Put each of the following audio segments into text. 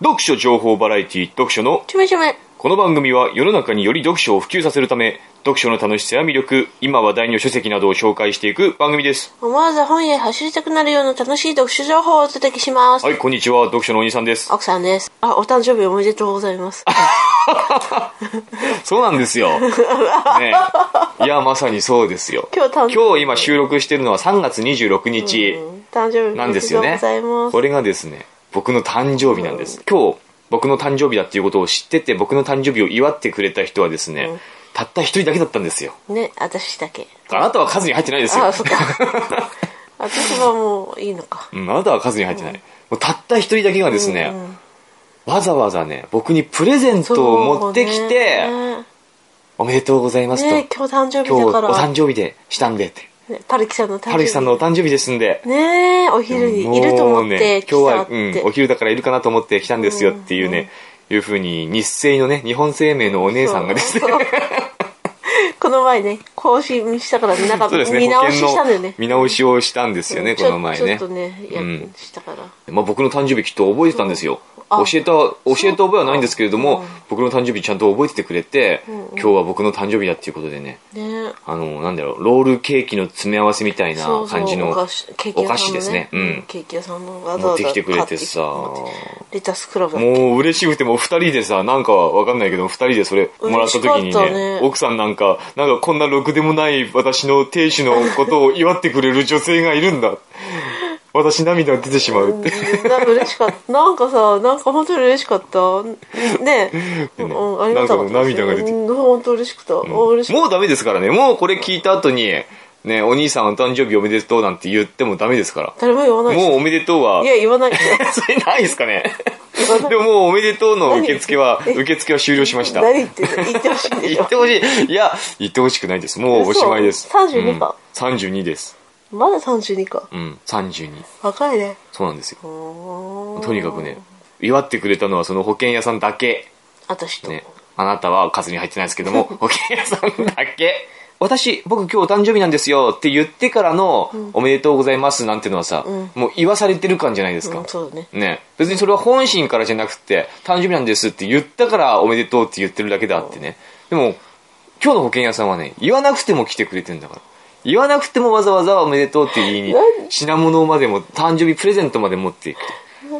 読書情報バラエティ読書のちょめちょめ。この番組は世の中により読書を普及させるため読書の楽しさや魅力今話題の書籍などを紹介していく番組です思わず本へ走りたくなるような楽しい読書情報をお届けします。はいこんにちは読書のお兄さんです奥さんです。あ、お誕生日おめでとうございます。そうなんですよねいやまさにそうですよ今日今日今収録してるのは3月26日うん誕生日なんですよねおめでとうございます。これがですね僕の誕生日なんです今日僕の誕生日だっていうことを知ってて僕の誕生日を祝ってくれた人はですね、うんたった一人だけだったんですよね、私だけ。あなたは数に入ってないですよあ、そっか。私はもういいのか。うん、あなたは数に入ってない。もうたった一人だけがですね、うんうんわざわざね、僕にプレゼントを持ってきて、ねおめでとうございますと。ね今日誕生日今日おだから。誕生日でしたんでって。ねパルキさんの誕生日。ハルキさんのお誕生日ですんで。ねえ、お昼にいると思ってね、今日は、うんお昼だからいるかなと思って来たんですよっていうね、いうふうに日清のね、日本生命のお姉さんがですね、この前ね、更新したから、なんかそうですね、見直ししたんだよね。見直しをしたんですよね、ちょこの前ねちょっ。とね、やうんしたから。まあ、僕の誕生日きっと覚えてたんですよ。あ教えた、教えた覚えはないんですけれども、僕の誕生日ちゃんと覚えててくれて、今日は僕の誕生日だっていうことでね、ね。あの、なんだろう、ロールケーキの詰め合わせみたいな感じのお菓子ですね。うん。ケーキ屋さんの持ってきてくれてさ、レタスクラブ。もう嬉しくてもう二人でさ、なんかわかんないけど、二人でそれもらった時にねね奥さんなんか、なんかこんなろくでもない私の亭主のことを祝ってくれる女性がいるんだ。私涙が出てしまうって。うんな嬉しかった。なんかさ、なんか本当に嬉しかった。ねうん、ありがたかったです。なんか涙が出てうん、本当嬉しくた。もうダメですからね。もうこれ聞いた後に、ね、お兄さんお誕生日おめでとうなんて言ってもダメですから。た。誰も言わないもうおめでとうは、いや、言わない。それないですかね。でももうおめでとうの受付は、何？受付は終了しました。何言って言ってほしいんでしょ言ってほしい。いや、言ってほしくないです。もうおしまいです。嘘？32かうん32です。まだ32か。うん、32。若いね。そうなんですよ。ととにかくね、祝ってくれたのはその保険屋さんだけ。私と。ね。あなたは数に入ってないですけども、保険屋さんだけ。私、僕今日お誕生日なんですよって言ってからの、おめでとうございますなんてのはさ、もう言わされてる感じゃないですか。うん、そうだね。ね。別にそれは本心からじゃなくて、誕生日なんですって言ったからおめでとうって言ってるだけであってね。でも、今日の保険屋さんはね、言わなくても来てくれてんだから。言わなくてもわざわざおめでとうって言いに、品物までも、誕生日プレゼントまで持ってきて。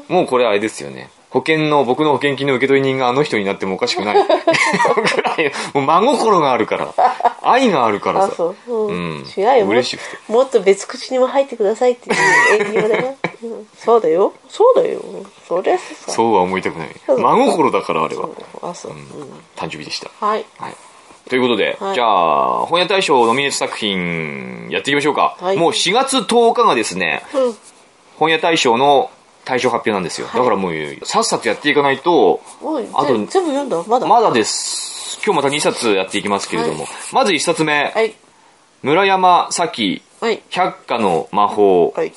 もうこれあれですよね。保険の、僕の保険金の受け取り人があの人になってもおかしくない。ぐらい、もう真心があるから。愛があるからあ、さ。そう。違うよ。しくてもっと別口にも入ってくださいっていう営業だよ。うんそうだよ。そうだよ。そりゃさ。そうは思いたくない。真心だからあれは。あ、そう。うん誕生日でした。はい。はい。ということで、はいじゃあ、本屋大賞ノミネート作品、やっていきましょうか。はいもう4月10日がですね、うん。本屋大賞の大賞発表なんですよ。だからもう、さっさとやっていかないと、あと全全部読んだ？まだ？まだです。今日また2冊やっていきますけれども、まず1冊目、はい。村山咲はい。百花の魔法はい。っ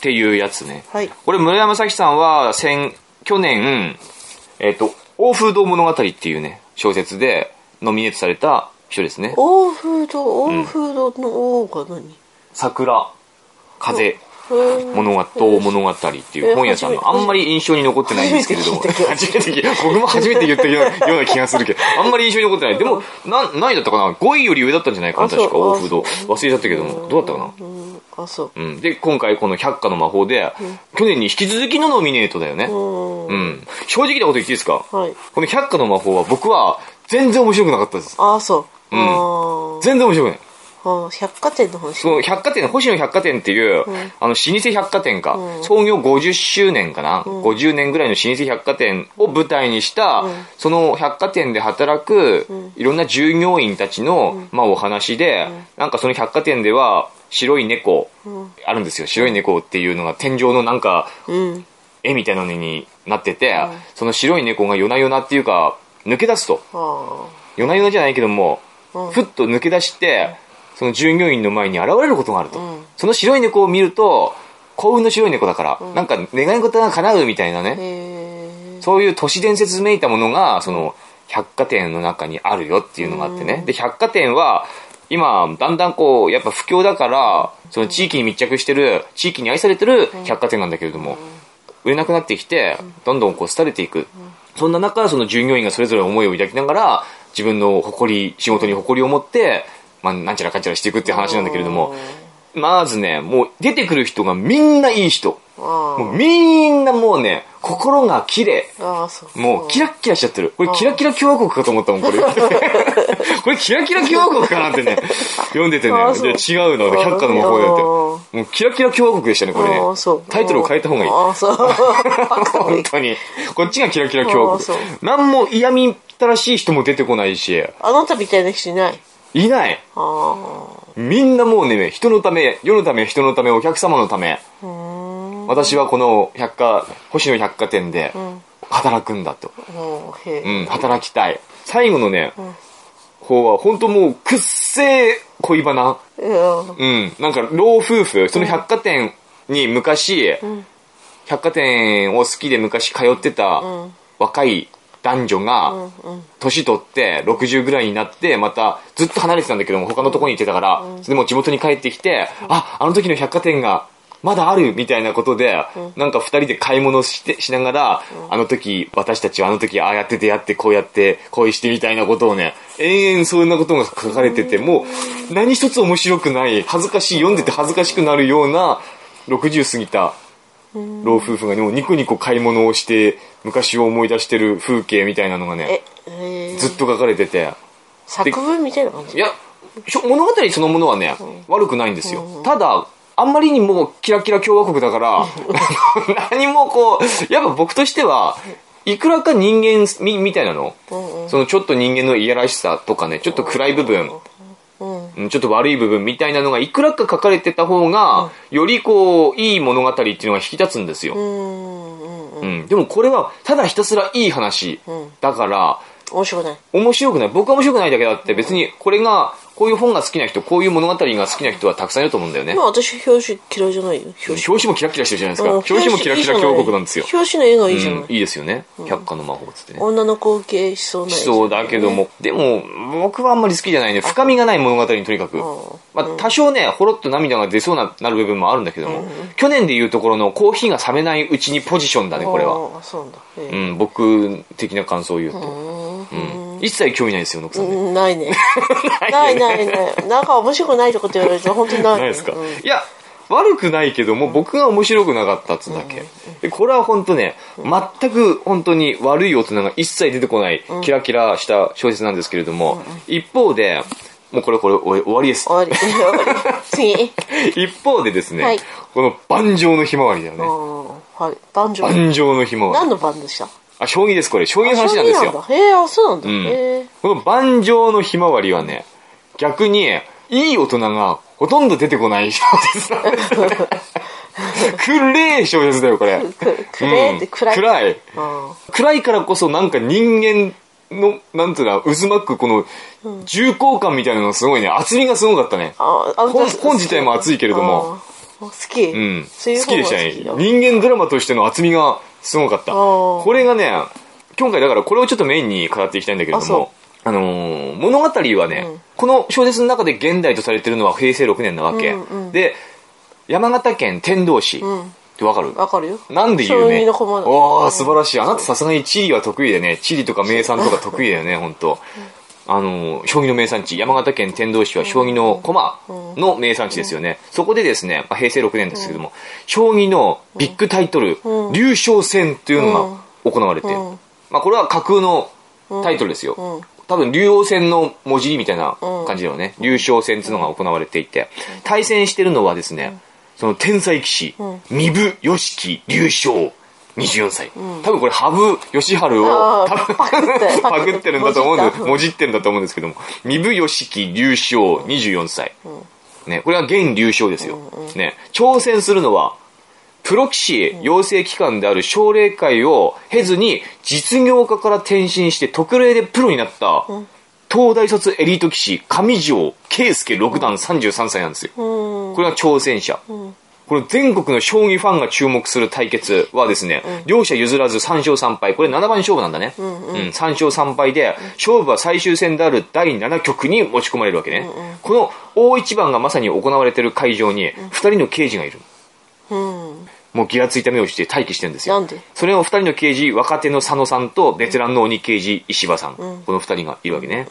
ていうやつね。はい。これ村山咲さんは先、去年、えっ、と、欧風堂物語っていうね、小説でノミネートされた人ですね。欧風堂、欧風堂の王が何？桜、風、うん物語、物語っていう本屋さんのあんまり印象に残ってないんですけれども、初めて僕も初めて言ったような ような気がするけど、あんまり印象に残ってない。でも、な、何だったかな ?5 位より上だったんじゃないかな？確か、欧風堂。あ忘れちゃったけども、どうだったかな？うん。あ、そう。うん。で、今回この百花の魔法で、去年に引き続きのノミネートだよね。うん。うん。正直なこと言っていいですか？はい。この百花の魔法は僕は全然面白くなかったです。あ、そう。うん全然面白くない。百貨店の話。その百貨店、星野百貨店っていう、あの、老舗百貨店か、創業50周年かな、50年ぐらいの老舗百貨店を舞台にした、その百貨店で働く、いろんな従業員たちの、まあお話で、なんかその百貨店では、白い猫、あるんですよ。白い猫っていうのが天井のなんか、うん。絵みたいなのになってて、その白い猫が夜な夜なっていうか、抜け出すと。あ夜な夜なじゃないけども、うんふっと抜け出して、その従業員の前に現れることがあると。うんその白い猫を見ると、幸運の白い猫だから、なんか願い事が叶うみたいなあ。ね。そういう都市伝説めいたものが、その、百貨店の中にあるよっていうのがあってね。で、百貨店は、今、だんだんこう、やっぱ不況だから、その地域に密着してる、地域に愛されてる百貨店なんだけれども、売れなくなってきて、どんどんこう廃れていく。そんな中、その従業員がそれぞれ思いを抱きながら、自分の誇り、仕事に誇りを持って、まあ、なんちゃらかんちゃらしていくっていう話なんだけれども、まずね、もう出てくる人がみんないい人。あもうみんなもうね、心が綺麗。もうキラッキラしちゃってる。これキラキラ共和国かと思ったもん、これ。これキラキラ共和国かなってね、読んでてね。違うの、百科の魔法でやって。もうキラキラ共和国でしたね、これね。タイトルを変えた方がいい。ああそう 本当に。こっちがキラキラ共和国。なんも嫌みったらしい人も出てこないし、あなたみたいな人いない？いない。あみんなもうね、人のため、世のため、人のため、お客様のため。あうーん私はこの百貨、星野百貨店で働くんだと。もうん、働きたい。最後のね、方は本当もうくっせえ恋バナ。うん。うん、なんか老夫婦、その百貨店に昔、百貨店を好きで昔通ってた若い男女が、年取って60ぐらいになって、またずっと離れてたんだけども、他のとこに行ってたから、それでも地元に帰ってきて、あ、あの時の百貨店がまだあるみたいなことで、なんか二人で買い物して、しながら、あの時、私たちはあの時ああやって出会って、こうやって恋してみたいなことをね、延々そんなことが書かれてて、もう何一つ面白くない、恥ずかしい、読んでて恥ずかしくなるような、60過ぎた老夫婦がもうニコニコ買い物をして、昔を思い出してる風景みたいなのがね、ずっと書かれてて、作文みたいな感じ？いや、物語そのものはね、悪くないんですよ。ただ、あんまりにもキラキラ共和国だから、何もこう、やっぱ僕としては、いくらか人間みみたいなの、そのちょっと人間のいやらしさとかね、ちょっと暗い部分、うんうんちょっと悪い部分みたいなのがいくらか書かれてた方が、よりこう、いい物語っていうのが引き立つんですよ。うんうんうんうん。でもこれは、ただひたすらいい話。だから、面白くない面白くない。僕は面白くないだけだって、別にこれが、こういう本が好きな人、こういう物語が好きな人はたくさんいると思うんだよねま。あ私表紙嫌いじゃないよ表紙表紙もキラキラしてるじゃないですか。うん表紙もキラキラ共和国なんですよ。表紙の絵がいいじゃない、うん、いいですよね。百科の魔法っつってね。女の子系しそうなやつそうだけども、でも、僕はあんまり好きじゃないね。深みがない物語にとにかく。まあ、多少ね、ほろっと涙が出そうななる部分もあるんだけども、去年でいうところのコーヒーが冷めないうちにポジションだね、これは。ああそうなんだうん、僕的な感想を言うと。うん。一切興味ないですよ、ノクさんね。うんない ね。ないないないなんか面白くないとかって言われると本当にない。ないですか、うん。いや、悪くないけども、僕が面白くなかったっつうだけ。で、これは本当ね、全く本当に悪い大人が一切出てこない、キラキラした小説なんですけれども、一方で、もうこれこれ終わりです。終わり。次。一方でですね、はい。この盤上のひまわりだよね。うん。はい。男女盤上のひまわり。何の番でした？あ、将棋です、これ。将棋の話なんですよ。へえあそうなんだ、うんへえこの盤上のひまわりはね、逆に、いい大人がほとんど出てこない小説なんですよね。暗い小説だよ、これ。くくれって暗い、暗い。あ暗いからこそなんか人間の、なんていうの、渦巻くこの重厚感みたいなのがすごいね、厚みがすごかったね。本本自体も熱いけれども、あ好き、うん、好きでしたね。人間ドラマとしての厚みがすごかった。ー。これがね、今回だからこれをちょっとメインに語っていきたいんだけれども、あのー物語はね、うん。この小説の中で現代とされてるのは平成6年なわけ。うんうんで、山形県天童市。うん。ってわかる？わかるよ。なんで有名将棋の駒だ。おー、素晴らしい。あなたさすがに地理は得意でね。地理とか名産とか得意だよね、本当あの、将棋の名産地、山形県天童市は将棋の駒の名産地ですよね。そこでですね、まあ、平成6年ですけども、将棋のビッグタイトル、うん。竜勝戦というのが行われて、うん。まあこれは架空のタイトルですよ。うん。多分、竜王戦の文字みたいな感じだよね。竜勝戦っていうのが行われていて、対戦してるのはですね、その天才棋士、三部良樹竜勝。24歳。多分これ、羽生善治を多分 パクってるんだと思うんです。もじってるんだと思うんですけども。三部良樹竜勝24歳。ね、これは現竜勝ですよ。ね、挑戦するのは、プロ棋士養成機関である奨励会を経ずに実業家から転身して特例でプロになった東大卒エリート棋士上条圭介六段33歳なんですよ。うんこれが挑戦者。これ全国の将棋ファンが注目する対決はですね、両者譲らず3勝3敗。これ7番勝負なんだね。うん3勝3敗で、勝負は最終戦である第7局に持ち込まれるわけね。この大一番がまさに行われている会場に2人の刑事がいる。うんもうギラついた目をして待機してるんですよ。それを二人の刑事、若手の佐野さんとベテランの鬼刑事石場さん。この二人がいるわけね。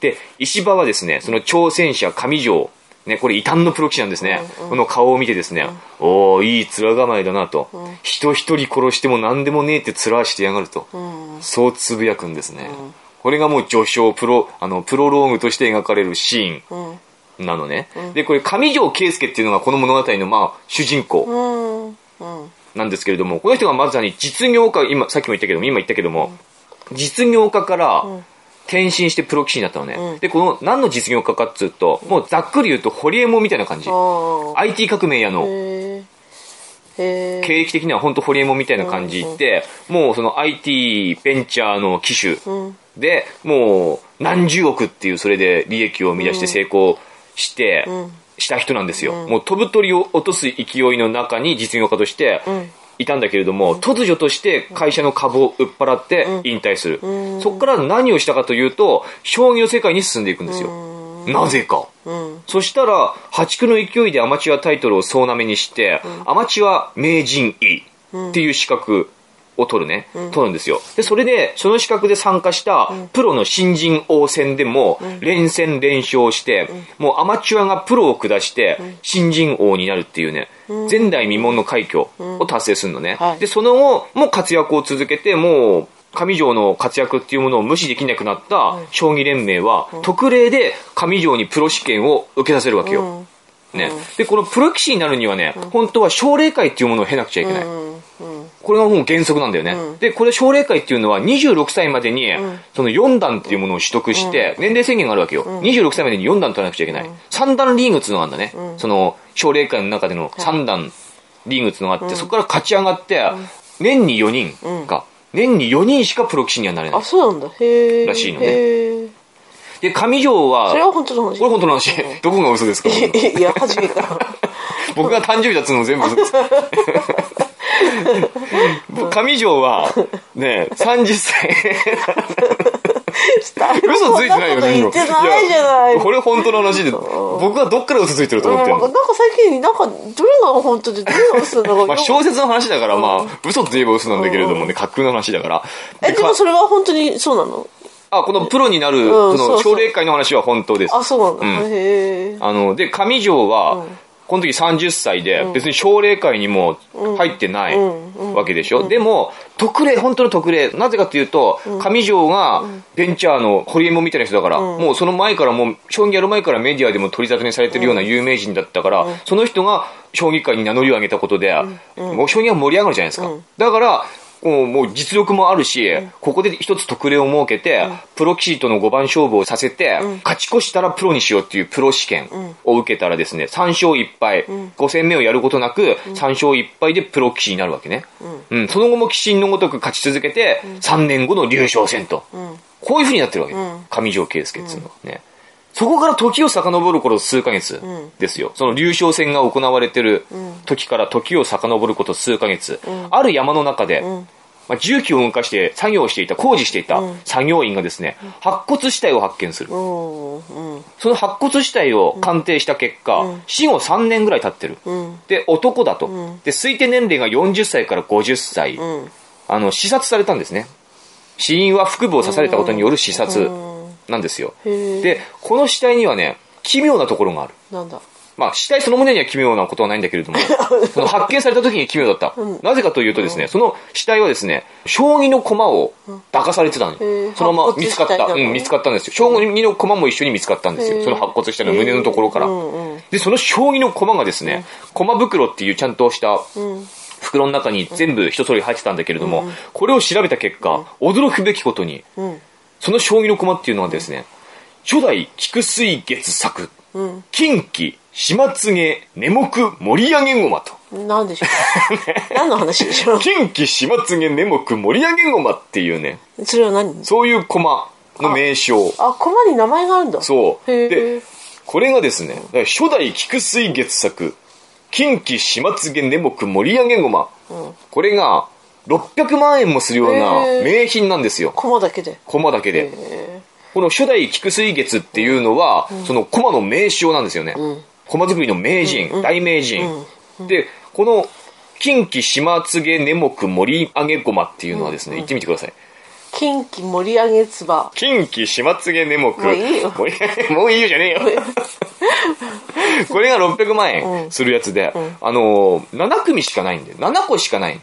で、石場はですね、その挑戦者上条、ね、これ異端のプロ棋士なんですね。この顔を見てですね、おー、いい面構えだなと。人一人殺しても何でもねえって面してやがると。そうつぶやくんですね。これがもう序章、プロ、あの、プロローグとして描かれるシーン。うんなのね。で、これ、上条圭介っていうのがこの物語の、まあ、主人公うんうんなんですけれども、この人がまさに実業家、今、さっきも言ったけども、今言ったけども、実業家から転身してプロ棋士になったのね。うん。で、この、何の実業家かっつうと、もうざっくり言うと、ホリエモンみたいな感じ。IT 革命屋の、経歴的には本当ホリエモンみたいな感じで、もうその IT ベンチャーの機種うん。で、もう何十億っていうそれで利益を生み出して成功して、ん。した人なんですよ。もう飛ぶ鳥を落とす勢いの中に実業家としてんいたんだけれども、突如として会社の株を売っ払って引退する。んそこから何をしたかというと、将棋の世界に進んでいくんですよ。なぜか。うんそしたら、破竹の勢いでアマチュアタイトルを総なめにして、アマチュア名人位っていう資格を取るね、取るんですよ。で、それで、その資格で参加したプロの新人王戦でも、連戦連勝して、もうアマチュアがプロを下して、新人王になるっていうね、前代未聞の快挙を達成するのね。はい。で、その後も活躍を続けて、もう、上条の活躍っていうものを無視できなくなった将棋連盟は、特例で上条にプロ試験を受けさせるわけよ。うんね。で、このプロ棋士になるにはね、本当は奨励会っていうものを経なくちゃいけない。これがもう原則なんだよね。で、これ奨励会っていうのは26歳までに、その4段っていうものを取得して、年齢制限があるわけよ。26歳までに4段取らなくちゃいけない。3段リーグっていうのがあるんだね。その奨励会の中での3段リーグっていうのがあって、そこから勝ち上がって、年に4人か。年に4人しかプロ棋士にはなれないあ。そうなんだへえらしいのねで、上条は、それは本当の話。これ本当の話。どこが嘘ですか？いや初めから。僕が誕生日だっつうのも全部嘘です。上条は、ね、30歳。嘘ついてないよね、言ってないじゃない。やこれ本当の話で、僕はどっから嘘ついてると思ってるの？なんか最近なんかどれが本当でどれが嘘なのか。まあ小説の話だから、まあ、嘘といえば嘘なんだけれどもね、架空の話だから。えでもそれは本当にそうなの？あ、このプロになる、うんその、奨励会の話は本当です。あそうなんだ、うん。へえ。あの、で、上条は、この時30歳で、別に奨励会にも入ってないわけでしょ？でも、特例、本当の特例。なぜかというと、上条がベンチャーのホリエモンみたいな人だから、もうその前からもう、将棋やる前からメディアでも取り沙汰にされてるような有名人だったから、その人が将棋界に名乗りを上げたことで、もう将棋が盛り上がるじゃないですか。だから、もうもう実力もあるし、ここで一つ特例を設けて、プロ棋士との5番勝負をさせて、勝ち越したらプロにしようっていうプロ試験を受けたらですね、3勝1敗、5戦目をやることなく、3勝1敗でプロ棋士になるわけね。うん、その後も棋士のごとく勝ち続けて、3年後の竜昇戦と。こういう風になってるわけ。上条圭介っていうのはね。そこから時を遡る頃数ヶ月ですよ。その流昇戦が行われてる時から時を遡ること数ヶ月。ある山の中で、まあ、重機を動かして作業をしていた、工事していた作業員がですね、白骨死体を発見する。うんうんその白骨死体を鑑定した結果、死後3年ぐらい経ってる。うんで、男だと。で、推定年齢が40歳から50歳。うんあの、視察されたんですね。死因は腹部を刺されたことによる視察なんですよ。で、この死体にはね、奇妙なところがある。なんだ？まあ、死体そのものには奇妙なことはないんだけれども、その発見された時に奇妙だった。なぜかというとですね、その死体はですね、将棋の駒を抱かされてたのよ。へえそのまま見つかった。うん、見つかったんですよ。将棋の駒も一緒に見つかったんですよ。その白骨死体の胸のところから。うんうん。で、その将棋の駒がですね、駒袋っていうちゃんとしたうん。袋の中に全部一揃い入ってたんだけれども、これを調べた結果、驚くべきことに、うんその将棋の駒っていうのはですね、初代菊水月作、うん近畿島津毛根目盛り上げ駒と。なんでしょう 何の話でしょ近畿島津毛根目盛り上げ駒っていうね、うそれは何？そういう駒の名称。あ駒に名前があるんだそう。で、これがですね、初代菊水月作、近畿島津毛根目盛り上げ駒。これが600万円もするような名品なんですよ。駒だけで？駒だけで。へこの初代菊水月っていうのは、その駒の名称なんですよね。駒作りの名人、大名人。で、この近畿島津毛根目盛り上げごまっていうのはですね、言ってみてください。近畿盛り上げつば。近畿島津毛根目。もういいよもういいよじゃねえよ。これが600万円するやつで、あのー、7組しかないんで、7個しかない。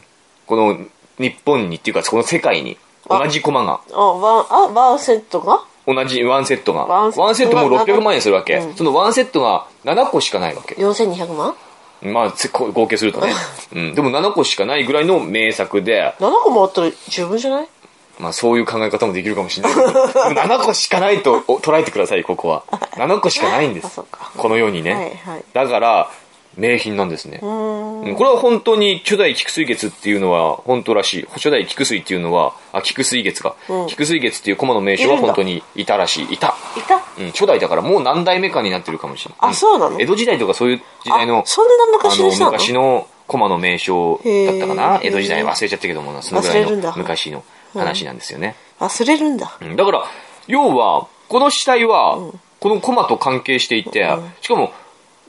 この日本にっていうか、この世界に。同じコマが。あ、ワン、あ、ワンセットが？同じワンセットが。ワンセットも600万円するわけ。そのワンセットが7個しかないわけ。4200万？まあ、合計するとね。うん。でも7個しかないぐらいの名作で、?7 個もあったら十分じゃない？まあそういう考え方もできるかもしれないけど、7個しかないとお捉えてください、ここは。7個しかないんです。この世にね。はいはいだから、名品なんですね。これは本当に初代菊水月っていうのは本当らしい。初代菊水っていうのは、あ、菊水月か。うん菊水月っていう駒の名称は本当にいたらしい。いた。いた？うん、初代だからもう何代目かになってるかもしれない。あそうなの？江戸時代とかそういう時代のあ、そんな昔の？昔の駒の名称だったかな？江戸時代忘れちゃったけどもなそのぐらいの昔の話なんですよね、忘れるんだ。うんだから要はこの死体はこの駒と関係していて、しかも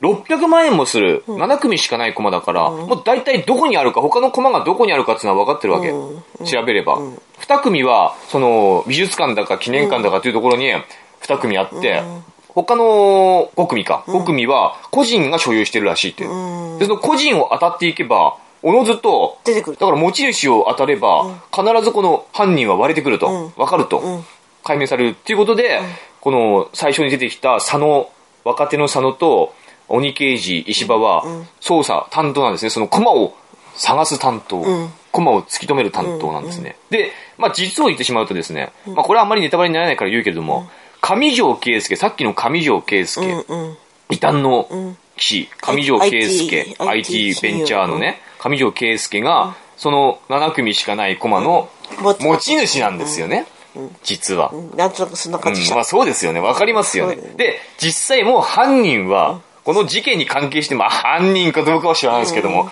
600万円もする。7組しかない駒だから、もう大体どこにあるか他の駒がどこにあるかっていうのは分かってるわけ、うん。調べれば、2組はその美術館だか記念館だかというところに2組あって、他の5組か、5組は個人が所有してるらしいって、ん。でその個人を当たっていけばおのずと出てくるだから持ち主を当たれば、必ずこの犯人は割れてくると、うん。分かると、ん。解明されるっていうことで、この最初に出てきた佐野若手の佐野と鬼刑事石場は捜査担当なんですね。その駒を探す担当、ん。駒を突き止める担当なんですね、で、まあ、実を言ってしまうとですね、まあ、これはあんまりネタバレにならないから言うけれども、上条圭介さっきの上条圭介、うんうん。異端の騎士、上条圭介、IT ベンチャーのね、上条圭介が、その7組しかないコマの持ち主。なんですよね。実は。うん。なんとなくそんなうん。感じ。まあそうですよね。わかりますよ。ね。で、実際もう犯人は、この事件に関係して、まあ犯人かどうかは知らないですけども、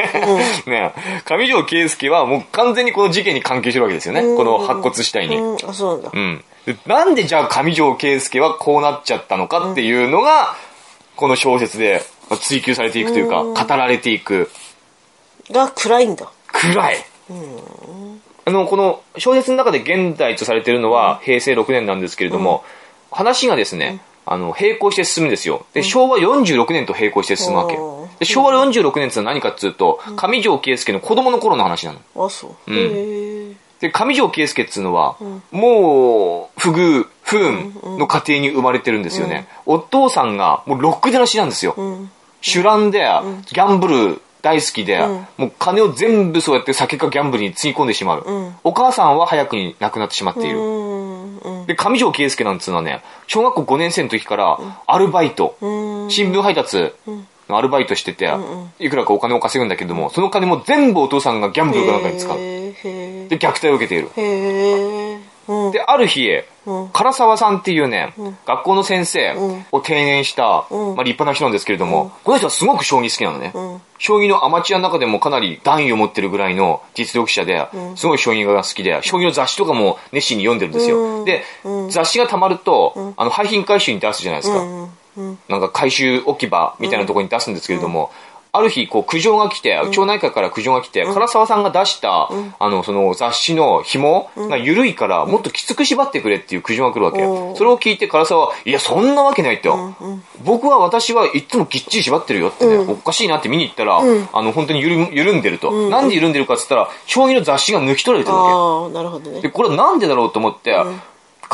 ね上条圭介はもう完全にこの事件に関係してるわけですよね。この白骨死体に。うん、あ、そうなんだ。うん。でなんでじゃあ上条圭介はこうなっちゃったのかっていうのが、この小説で追求されていくというか、語られていく。が暗いんだ。暗い。あの、この小説の中で現代とされているのは平成6年なんですけれども、話がですね、あの、並行して進むんですよ。で、昭和46年と並行して進むわけ。で、昭和46年ってのは何かっていうと、上条圭介の子供の頃の話なの。あ、そう。へえ。で、上条圭介っていうのは、もう、不遇、不運の家庭に生まれてるんですよね。お父さんが、もうロックでらしいなんですよ。うん。酒乱で、ギャンブル大好きで、もう金を全部そうやって酒かギャンブルにつぎ込んでしまう。んお母さんは早くに亡くなってしまっている。で、上条圭介なんつうのはね、小学校5年生の時から、アルバイト、うん。新聞配達のアルバイトしてて、いくらかお金を稼ぐんだけども、その金も全部お父さんがギャンブルかなんかに使う。で、虐待を受けている。で、ある日、うん唐沢さんっていうね、学校の先生を定年した、うん。まあ、立派な人なんですけれども、この人はすごく将棋好きなのね。ん。将棋のアマチュアの中でもかなり段位を持ってるぐらいの実力者で、すごい将棋が好きで、将棋の雑誌とかも熱心に読んでるんですよ。うん。で、雑誌が溜まると、あの、廃品回収に出すじゃないですか。なんか回収置き場みたいなところに出すんですけれども、ある日、こう、苦情が来て、町内会から苦情が来て、唐沢さんが出した、あの、その雑誌の紐が緩いから、もっときつく縛ってくれっていう苦情が来るわけ。うんそれを聞いて唐沢は、いや、そんなわけないって。僕は、私はいつもきっちり縛ってるよってね、おかしいなって見に行ったら、あの、本当に緩緩んでると。なんで緩んでるかって言ったら、将棋の雑誌が抜き取られてるわけ。なるほどね。で、。これはなんでだろうと思って、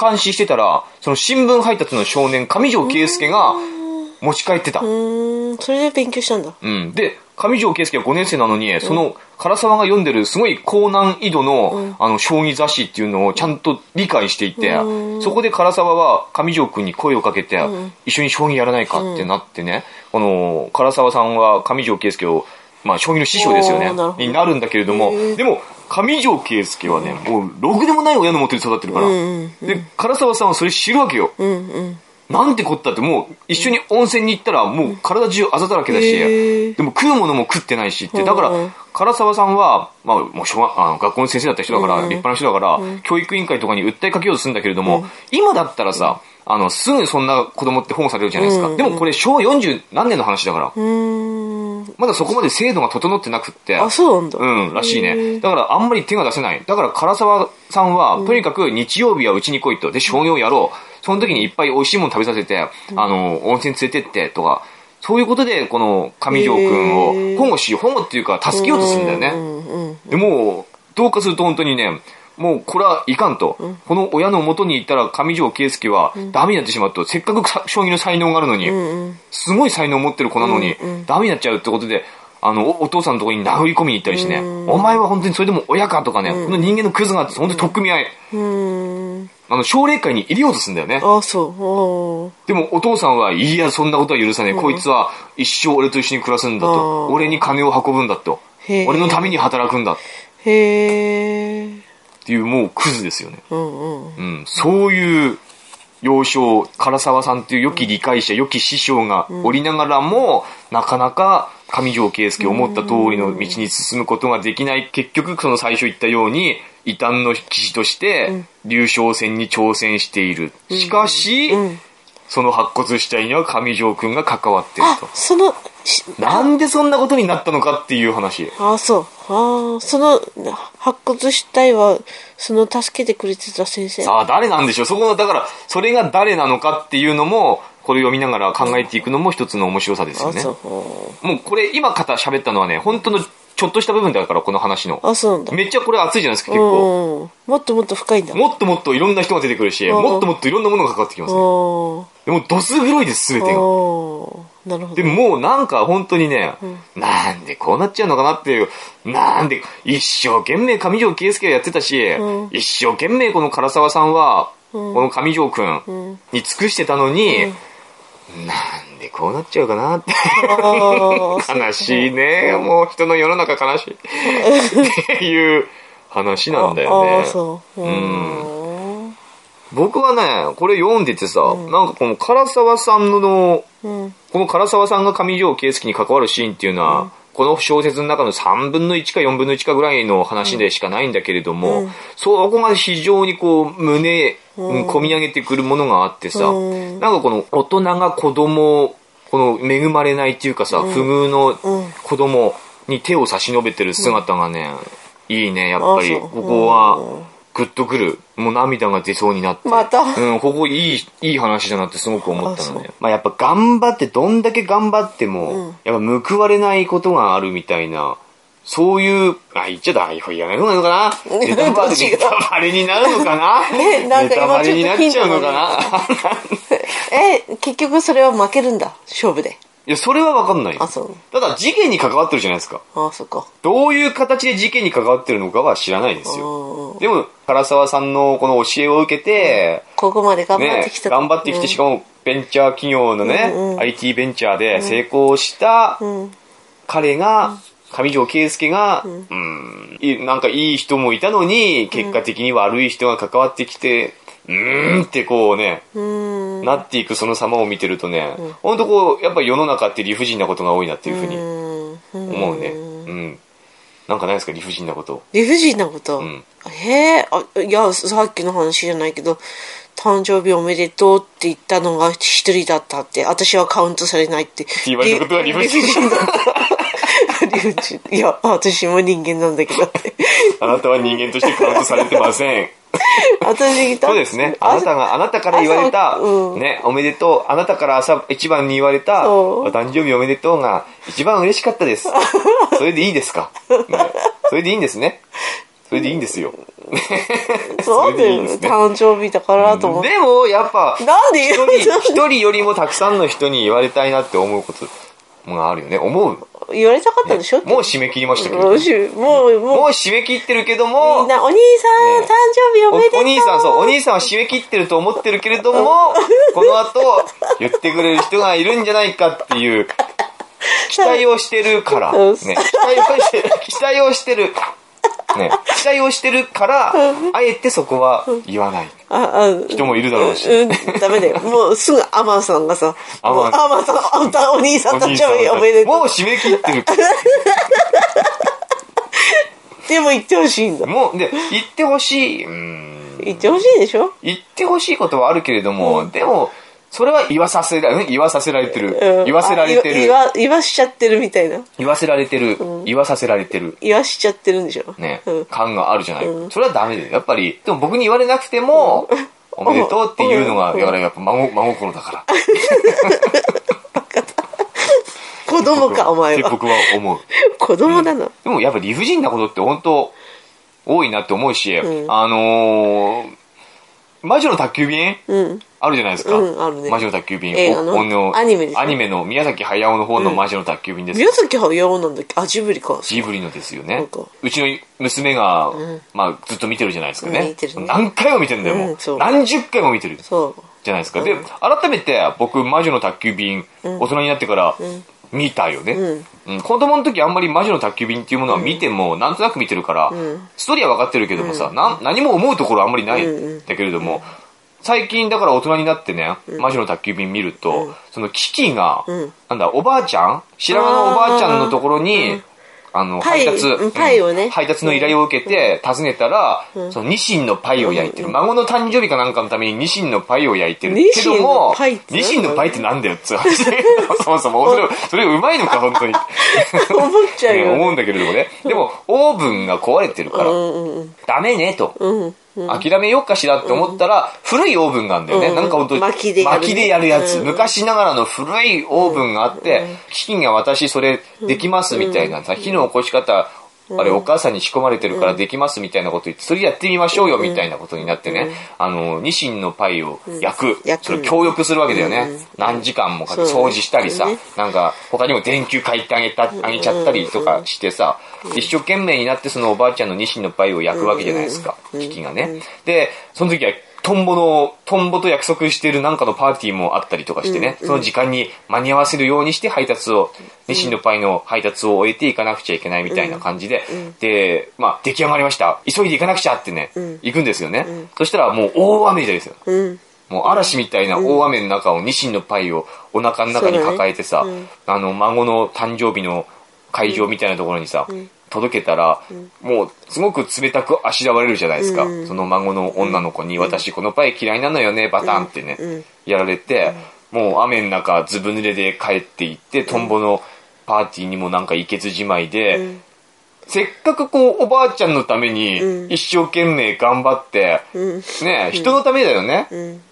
監視してたら、その新聞配達の少年、上条圭介が持ち帰ってた。うーん。それで勉強したんだ。うん。で、上条圭介は5年生なのに、その、唐沢が読んでるすごい高難易度の、あの、将棋雑誌っていうのをちゃんと理解していて、そこで唐沢は上条くんに声をかけて、一緒に将棋やらないかってなってね、この、唐沢さんは上条圭介を、まあ、将棋の師匠ですよねになるんだけれども、でも、上条圭介はね、もう、ろくでもない親のもとに育ってるから、うんで、唐沢さんはそれ知るわけよ。うんうん。なんてこったってもう一緒に温泉に行ったらもう体中あざだらけだし、でも食うものも食ってないしって、だからうん、唐沢さんは、まあ、もう小学あの学校の先生だった人だから、立派な人だから、教育委員会とかに訴えかけようとするんだけれども、今だったらさ、あの、すぐそんな子供って保護されるじゃないですか。でもこれ昭和40何年の話だから。まだそこまで制度が整ってなくって。あ、そうなんだ。うん、らしいへね。ーだからあんまり手が出せない。だから唐沢さんは、とにかく日曜日はうちに来いと。で、商業やろう。その時にいっぱい美味しいもの食べさせて、あの、温泉連れてってとか、そういうことで、この上条くんを保護し、保護っていうか助けようとするんだよね。うんうんでもう、どうかすると本当にね、もうこれはいかんと。この親の元に行ったら上条圭介はダメになってしまうと。せっかくさ将棋の才能があるのに、うんうん。すごい才能を持ってる子なのに、うんうん。ダメになっちゃうってことで、あの、おお父さんのところに殴り込みに行ったりしてね、うん。お前は本当にそれでも親かとかね、この人間のクズがあって本当に取っ組み合い。うん。あの、奨励会に入れようとするんだよね。あ、そう。でもお父さんは、いや、そんなことは許さねえ。こいつは一生俺と一緒に暮らすんだと。うん俺に金を運ぶんだと。俺のために働くんだっへえ。ていう、もうクズですよね。うんうん。うん、そういう幼少、唐沢さんっていう良き理解者、良き師匠がおりながらも、なかなか上条圭介思った通りの道に進むことができない。結局、その最初言ったように、異端の騎士として、竜将戦に挑戦している。しかし、うん。その白骨死体には上条くんが関わってるあと。、その、しなんでそんなことになったのかっていう話。あ、そう。ああ、その、白骨死体は、その助けてくれてた先生。さあ、誰なんでしょう？そこの、だから、それが誰なのかっていうのも、これを読みながら考えていくのも一つの面白さですよあ、ね。もうこれ今方喋ったのはね、本当のちょっとした部分だから、この話の。あ、そうなんだ。めっちゃこれ熱いじゃないですか、結構。うん。もっともっと深いんだ。もっともっといろんな人が出てくるし、うんもっともっといろんなものが関わってきますね。でも、どす黒いです、すべてが。なるほど。でももうなんか本当にね、なんでこうなっちゃうのかなっていう、なんで、一生懸命上条圭介がやってたし、うん一生懸命この唐沢さんは、うんこの上条くんうん。に尽くしてたのに、なんでこうなっちゃうかなって。悲しいね。もう人の世の中悲しい。っていう話なんだよね。そう。ううんん。僕はね、これ読んでてさ、なんかこの唐沢さんの、うん。この唐沢さんが上条圭介に関わるシーンっていうのは、この小説の中の3分の1か4分の1かぐらいの話でしかないんだけれども、うん。そこが非常にこう、胸、うん。込み上げてくるものがあってさ、うん。なんかこの大人が子供を、この恵まれないっていうかさ、不遇のうん子供に手を差し伸べてる姿がね、いいね、やっぱり。ここは、グッとくる。もう涙が出そうになって。またうん、ここいい、いい話だなってすごく思ったのね。まあやっぱ頑張って、どんだけ頑張っても、うんやっぱ報われないことがあるみたいな、そういう、あ、言っちゃった、い方がいいのかな？ネタバレ、ネタバレになるのかな？え なんか今ネタバレになっちゃうのかな？え、結局それは負けるんだ。勝負で。いや、それはわかんないよあ、そう。ただ事件に関わってるじゃないですか。あ、そっか。どういう形で事件に関わってるのかは知らないですよ。うんうんでも、唐沢さんのこの教えを受けて、ここまで頑張っねてきた、頑張ってきて、しかもベンチャー企業のね、うんうん IT ベンチャーで成功したうん。彼が、上条圭介が、うん、いなんかいい人もいたのに、結果的に悪い人が関わってきて、うーんってこうね、うん。なっていくその様を見てるとね、ほんとこう、やっぱ世の中って理不尽なことが多いなっていうふうにうん思うね。うん。なんかないですか？理不尽なこと。理不尽なこと？んへえ、あ、いや、さっきの話じゃないけど、誕生日おめでとうって言ったのが一人だったって、私はカウントされないって。言われたことは理不尽だった。理不尽。いや、私も人間なんだけどって。あなたは人間としてカウントされてません。私そうですね。あなたが、あなたから言われた、ううんね、おめでとう。あなたから朝一番に言われた、お誕生日おめでとうが一番嬉しかったです。それでいいですか、ねそれでいいんですね？それでいいんですよ。そうだよ。れでいいんですね誕生日だからと思って。でも、やっぱ、なんで一人よりもたくさんの人に言われたいなって思うことがあるよね。思う。言われたかったでしょ、もう締め切りましたけど。もうしもう、締め切ってるけども、みんな、お兄さん、ね。誕生日おめでとう。おお兄さん、そう、お兄さんは締め切ってると思ってるけれども、この後、言ってくれる人がいるんじゃないかっていう、期待をしてるから、ね、う。ん期待をしてる、期待をしてる、ね、期待をしてるから、あえてそこは言わないあ、あ、人もいるだろうし。うん、ダメだよ。もうすぐアマンさんがさ、アマンアマンさん、あんたお兄さん誕生日おめでとう。もう締め切ってる。でも言ってほしいんだ。もう、で、言ってほしい。うーん言ってほしいでしょ？言ってほしいことはあるけれども、でも、それは言わさせられ、言わさせられてる。うん言わせられてあ言る。わ言わしちゃってるみたいな。言わせられてる。言わさせられてる。言わしちゃってるんでしょ？ねうん、感があるじゃない？それはダメだよ。やっぱり、でも僕に言われなくても、おめでとうっていうのが、うんだからやっぱ真真心だから。子供か、お前は。僕は思う。子供だな。でもやっぱ理不尽なことって本当多いなって思うし、うんあのー、魔女の宅急便？うん。あるじゃないですか。うんあるね魔女の宅急便。映画のおおアニメでしょアニメの宮崎駿の方の魔女の宅急便です。宮崎駿なんだっけあ、ジブリか。ジブリのですよねなんか。うちの娘が、まあずっと見てるじゃないですかね。うん見てるね何回も見てるんだよ、もううんそう何十回も見てる。そう。じゃないですか。で、改めて僕、魔女の宅急便、大人になってから見たよね。うんうん子供の時あんまり魔女の宅急便っていうものは見ても、なんとなく見てるから、ストーリーは分かってるけどもさ、なん何も思うところあんまりないんだけれども、最近だから大人になってね、魔女の宅急便見ると、そのキキが、んなんだ、おばあちゃん？白髪のおばあちゃんのところに、あの、配達、ねうん配達の依頼を受けて、訪ねたら、そのニシンのパイを焼いてる。孫の誕生日かなんかのためにニシンのパイを焼いてる。けどもニシンのパイってなんだよっつう話。そもそも、それ、それうまいのか、本当に。思っちゃうよ、ね。ね思うんだけれどもね。でも、オーブンが壊れてるから。ダメね、と。うん。諦めようかしらって思ったら、古いオーブンがあるんだよね。うんなんか本当に。薪でやるやつ。うん昔ながらの古いオーブンがあって、キキが私それできますみたいなさ、火の起こし方、あれお母さんに仕込まれてるからできますみたいなこと言って、それやってみましょうよみたいなことになってね、あの、ニシンのパイを焼く。それを協力するわけだよね。何時間もかけて掃除したりさなんか他にも電球買ってあげた、あげちゃったりとかしてさ、一生懸命になってそのおばあちゃんのニシンのパイを焼くわけじゃないですか、キキがね。で、その時はトンボの、トンボと約束しているなんかのパーティーもあったりとかしてね、その時間に間に合わせるようにして配達を、ニシンのパイの配達を終えていかなくちゃいけないみたいな感じで、で、まあ出来上がりました。急いで行かなくちゃってね、行くんですよね。そしたらもう大雨ですよ。うん。もう嵐みたいな大雨の中をニシンのパイをお腹の中に抱えてさ、あの孫の誕生日の会場みたいなところにさ、届けたら、もうすごく冷たくあしらわれるじゃないですか。その孫の女の子に、私このパイ嫌いなのよね、バタンってね、やられて、もう雨の中ずぶ濡れで帰っていって、トンボのパーティーにもなんか行けずじまいで、せっかくこうおばあちゃんのために一生懸命頑張って、ね人のためだよね。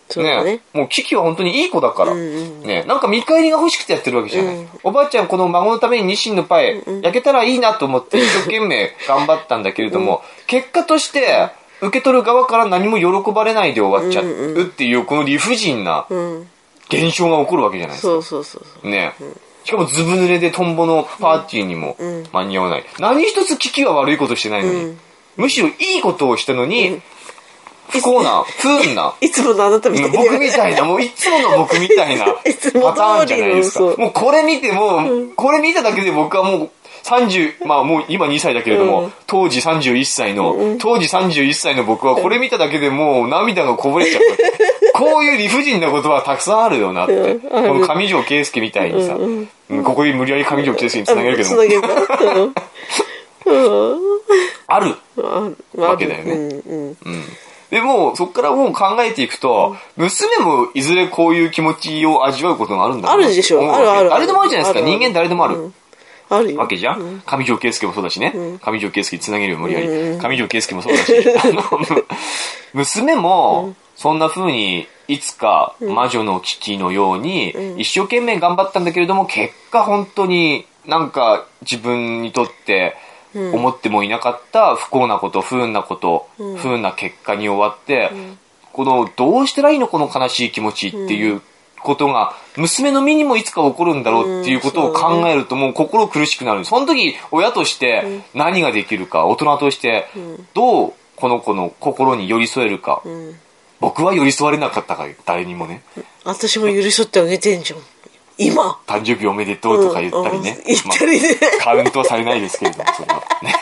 うん。そうだね。もうキキは本当にいい子だから。ねなんか見返りが欲しくてやってるわけじゃない。おばあちゃんこの孫のためにニシンのパイ焼けたらいいなと思って一生懸命頑張ったんだけれども、結果として受け取る側から何も喜ばれないで終わっちゃうっていうこの理不尽なうん。現象が起こるわけじゃないですか。そうそうそうそう。ねしかもずぶ濡れでトンボのパーティーにも間に合わない。何一つ危機は悪いことしてないのに。むしろいいことをしたのに、不幸な、不運な、いつものあなたみたいな。僕みたいな、もういつもの僕みたいな いつもパターンじゃないですか。もうこれ見ても、これ見ただけで僕はもう30、まあもう今2歳だけれども、うん。当時31歳の、当時31歳の僕はこれ見ただけでもう涙がこぼれちゃった。こういう理不尽なことはたくさんあるよなって。うん。この上条圭介みたいにさ、うんここに無理やり上条圭介につなげるけども。ある。ある。わけだよね。うんでもうそこからもう考えていくと、娘もいずれこういう気持ちを味わうことがあるんだあるでしょあるある誰でもあるじゃないですか。人間誰でもある。うん。あるよ。わけじゃん。上条圭介もそうだしね。上条圭介につなげるよ、無理やり。上条圭介もそうだし。あの、娘も、そんな風に、いつか魔女の危機のように、一生懸命頑張ったんだけれども、結果本当になんか自分にとって、思ってもいなかった不幸なこと、不運なこと、不運な結果に終わって、この、どうしたらいいのこの悲しい気持ちっていうことが、娘の身にもいつか起こるんだろうっていうことを考えるともう心苦しくなる。その時、親として何ができるか、大人としてどうこの子の心に寄り添えるか。僕は寄り添われなかったから、誰にもね。私も寄り添ってあげてんじゃん。今。誕生日おめでとうとか言ったりね。うんうん言ったりね。まあカウントはされないですけれども、それは。ね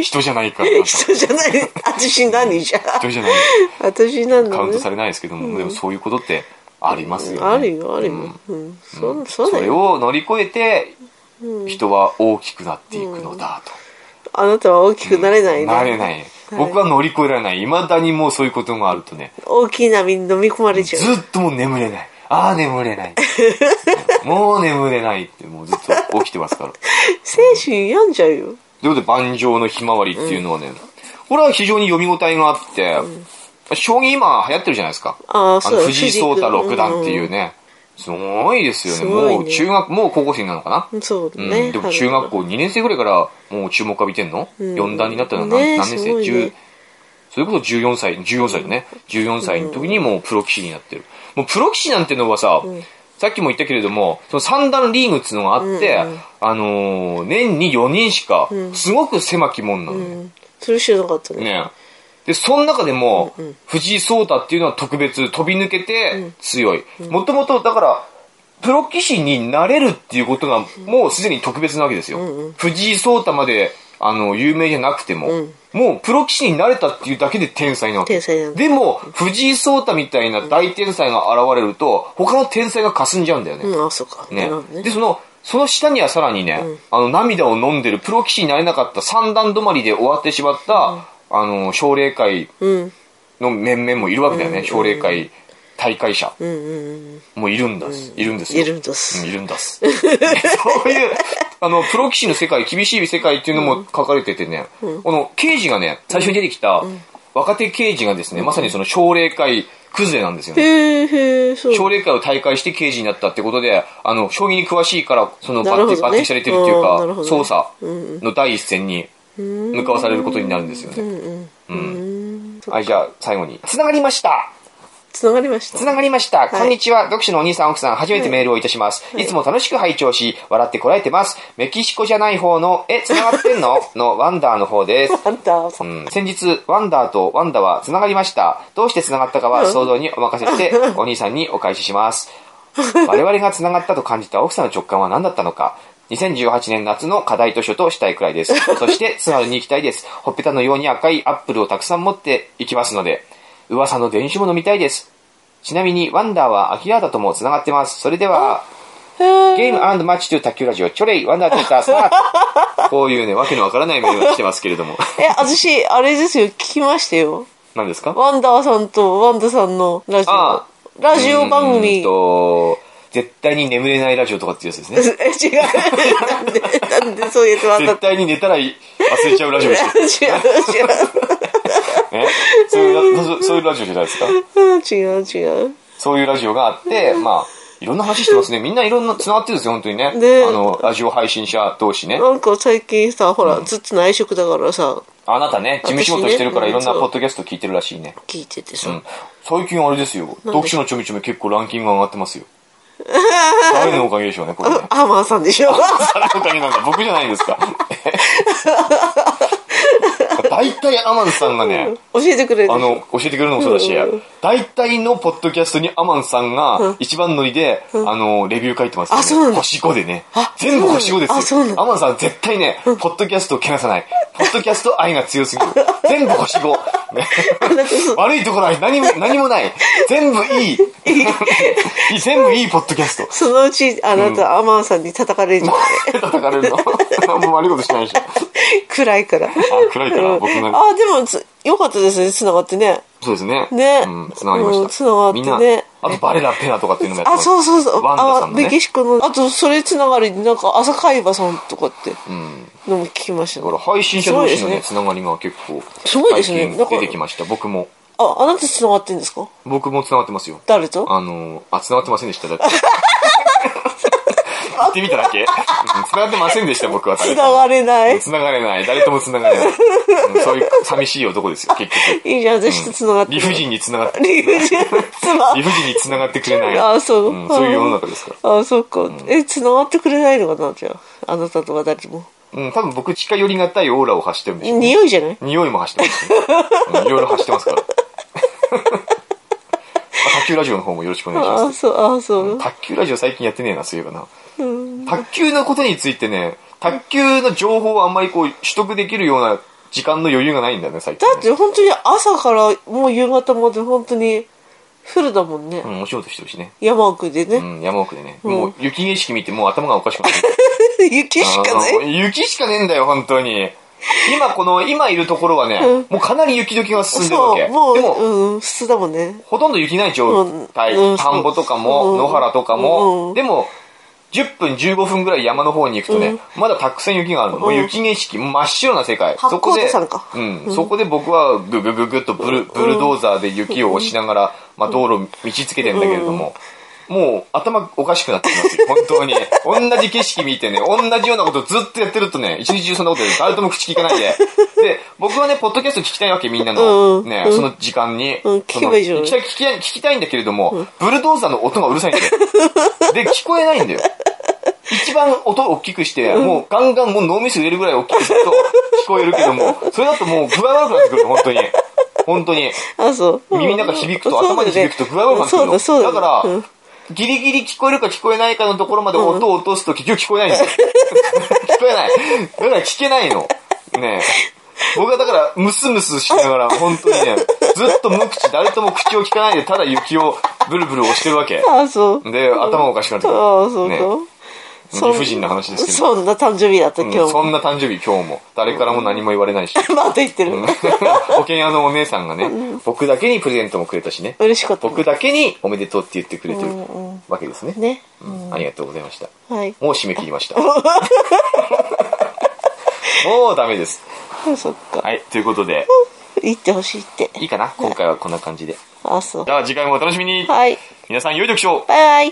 人じゃないから。人じゃない。私何じゃん。人じゃない。私なんだねカウントされないですけども、でもそういうことってありますよね。あるよ、あるよ。うん。そう、そうだそれよ。を乗り越えて、人は大きくなっていくのだと。あなたは大きくなれないね。なれない。僕は乗り越えられない。未だにもうそういうことがあるとね、大きい波に飲み込まれちゃう。ずっともう眠れない。ああ、眠れない。もう眠れないって、もうずっと起きてますから。精神病んじゃうよ。ということで、盤上のひまわりっていうのはね、これは非常に読み応えがあって、将棋今流行ってるじゃないですか。ああ、そうだ藤井聡太六段っていうね、すごいですよね。ねもう中学、もう高校生なのかな、うんそうだうん、ね。でも中学校2年生ぐらいからもう注目浴びてんの、ん ?4 段になったのはね何,、何年生、すごいね10それこそ14歳、14歳だね。14歳の時にもうプロ棋士になってる。もうプロ棋士なんてのはさ、さっきも言ったけれども、その三段リーグっていうのがあって、あのー年に4人しか、すごく狭き門なのね。うんそれ知らなかったね。ねで、その中でも、藤井聡太っていうのは特別、飛び抜けて強い。もともと、だから、プロ棋士になれるっていうことが、もうすでに特別なわけですよ。藤井聡太まで、あの、有名じゃなくても、もうプロ棋士になれたっていうだけで天才なわけ。天才でも、藤井聡太みたいな大天才が現れると、他の天才が霞んじゃうんだよね。うん、あ、そうか。なねねで、その、その下にはさらにね、あの、涙を飲んでる、プロ棋士になれなかった三段止まりで終わってしまった、あの、奨励会うん。の面々もいるわけだよね。奨励会大会者うんうんうん。もいるんだす。いるんですよ。いるんですうんいるんだす。ね そういう、あの、プロ棋士の世界、厳しい世界っていうのも書かれててね、この刑事がね、最初に出てきた若手刑事がですね、まさにその奨励会崩れなんですよね。奨励会を大会して刑事になったってことで、あの、将棋に詳しいから、その抜擢、なるほどね。抜擢されてるっていうか捜査の第一線に向かわされることになるんですよね。うん。はい、じゃあ、最後に。つながりましたつながりました。つながりました。いこんにちは。読書のお兄さん、奥さん、初めてメールをいたします。いつも楽しく拝聴し、笑ってこられてます。メキシコじゃない方の、え、つながってんの？のワンダーの方です。あんた、うん先日、ワンダーとワンダは繋がりました。どうして繋がったかは想像にお任せして、お兄さんにお返しします。我々が繋がったと感じた奥さんの直感は何だったのか。2018年夏の課題図書としたいくらいです。そして、津軽に行きたいです。ほっぺたのように赤いアップルをたくさん持っていきますので、噂の電子も飲みたいです。ちなみに、ワンダーはアキラーダとも繋がってます。それでは、ゲームマッチという卓球ラジオ、チョレイ、ワンダーといったスタート こういうね、わけのわからないメールが来てますけれども。え、私、あれですよ、聞きましたよ。何ですか？ワンダーさんとワンダさんのラジあオ。ラジオ番組ん。と、絶対に眠れないラジオとかっていうやつですね。え、違う。なんで、なんでそういうやつワンダ絶対に寝たら忘れちゃうラジオで。違う、違う。ね、そういうラそういうラジオじゃないですか？違う、違う。そういうラジオがあって、まあ、いろんな話してますね。みんないろんな繋がってるんですよ、本当にね。ねあの、ラジオ配信者同士ね。なんか最近さ、ほら、ずっと内職だからさ、あなたね、事務仕事してるからいろんなポッドキャスト聞いてるらしいね。聞いててさうん。。最近あれですよ。で？読書のちょみちょみ結構ランキングが上がってますよ。誰のおかげでしょうね、これね。アーマンさんでしょ誰のおかげなんだ僕じゃないんですか。大体アマンさんがね、教えてくれるあの、教えてくれるのもそうだしうん、大体のポッドキャストにアマンさんが一番乗りで、あの、レビュー書いてますよねあそうな星5でねあ。全部星5ですよ。アマンさん絶対ね、ポッドキャストをけなさない。ポッドキャスト愛が強すぎる。全部星5。ね悪いところは何も、何もない。全部いい。全部いいポッドキャスト。そのうち、あなた、アーマンさんに叩かれるじゃん。叩かれるの？何も悪いことしないでしょ。暗いから。あ、暗いから、僕が。あ、でもつ、よかったですね、繋がってね。そうですね。ねうん、繋がりました。うん繋がってねあとバレラペナとかっていうのもやってあ、ます。そうそうそう。ワンダさあ、んのねメキシコの、あと、それつながりになんか、朝海馬さんとかって、うん。のも聞きましたねだから配信者同士のね、つながりが結構、すごいですね出てきました。僕も、あ、あなたつながってんですか？僕もつながってますよ。誰と？あの、あ、つながってませんでした。だって。言ってみただけ、うん、つながってませんでした、僕は。つながれない。つながれない。誰ともつながれない。うんそういう寂しい男ですよ、結局。いいじゃん、私とつながってる。理不尽につながって、理不尽。妻理不尽につながってくれない。あ、そう。んそういう世の中ですから。あ、そっか。え、つながってくれないのかな、じゃあ？あなたと私も。うん、多分僕近寄りがたいオーラを発してるんでしょうね。匂いじゃない？匂いも走ってますね。うんいろいろ走ってますから。あ卓球ラジオの方もよろしくお願いしまあ、そう、あ、そう。す。卓球ラジオ最近やってねえな、そういえばな。卓球のことについてね、卓球の情報をあんまりこう取得できるような時間の余裕がないんだよね、最近ね、だって本当に朝からもう夕方まで本当にフルだもんね。うん、お仕事してるしね。山奥でね。うん、山奥でね。もう雪景色見てもう頭がおかしくなる。雪しかないあの雪しかねえんだよ、本当に。今この、今いるところはね、もうかなり雪解けが進んでるわけ。もう、でも、うん、普通だもんね。ほとんど雪ない状態。うんうん田んぼとかも、うん野原とかも、うんでも、10分15分ぐらい山の方に行くとね、まだたくさん雪があるの。もう雪景色、真っ白な世界。そこで田山か、うん、そこで僕はググググっとブルブルドーザーで雪を押しながら、まあ道路道つけてんだけれども、もう頭おかしくなってきますよ、本当に。同じ景色見てね、同じようなことずっとやってるとね、一日中そんなことやる誰とも口聞かないで。で、僕はね、ポッドキャスト聞きたいわけ、みんなの。うんね、うんその時間に。うん聞きたいんだけれども、ブルドーザーの音がうるさいんだよ。で、聞こえないんだよ。一番音を大きくして、もうガンガンもう脳みそ入れるぐらい大きくすると聞こえるけども、それだともう具合悪くなってくるの、本当に。本当に。あ、そう。耳の中響くと、うん頭に響くと具合悪くなってくるの。そうだ、から、うんギリギリ聞こえるか聞こえないかのところまで音を落とすと結局聞こえないんですよ。聞こえない。だから聞けないの。ねえ。僕はだから、ムスムスしながら、本当にね、ずっと無口、誰とも口を聞かないで、ただ雪をブルブル押してるわけ。あ、そう。で、頭おかしくなってくる。ああ、そうか。ね理不尽な話ですけど。そんな誕生日だった、うん今日も。そんな誕生日今日も。誰からも何も言われないし。また言ってる。保険屋のお姉さんがね、僕だけにプレゼントもくれたしね。嬉しかった。僕だけにおめでとうって言ってくれてるわけですね。ね。うんありがとうございました。はい。もう締め切りました。もうダメです。そっか。はい、ということで、言ってほしいって。いいかな？今回はこんな感じで。あ、そうじ。ゃあ次回もお楽しみに。はい。皆さん良い読書をバイバイ。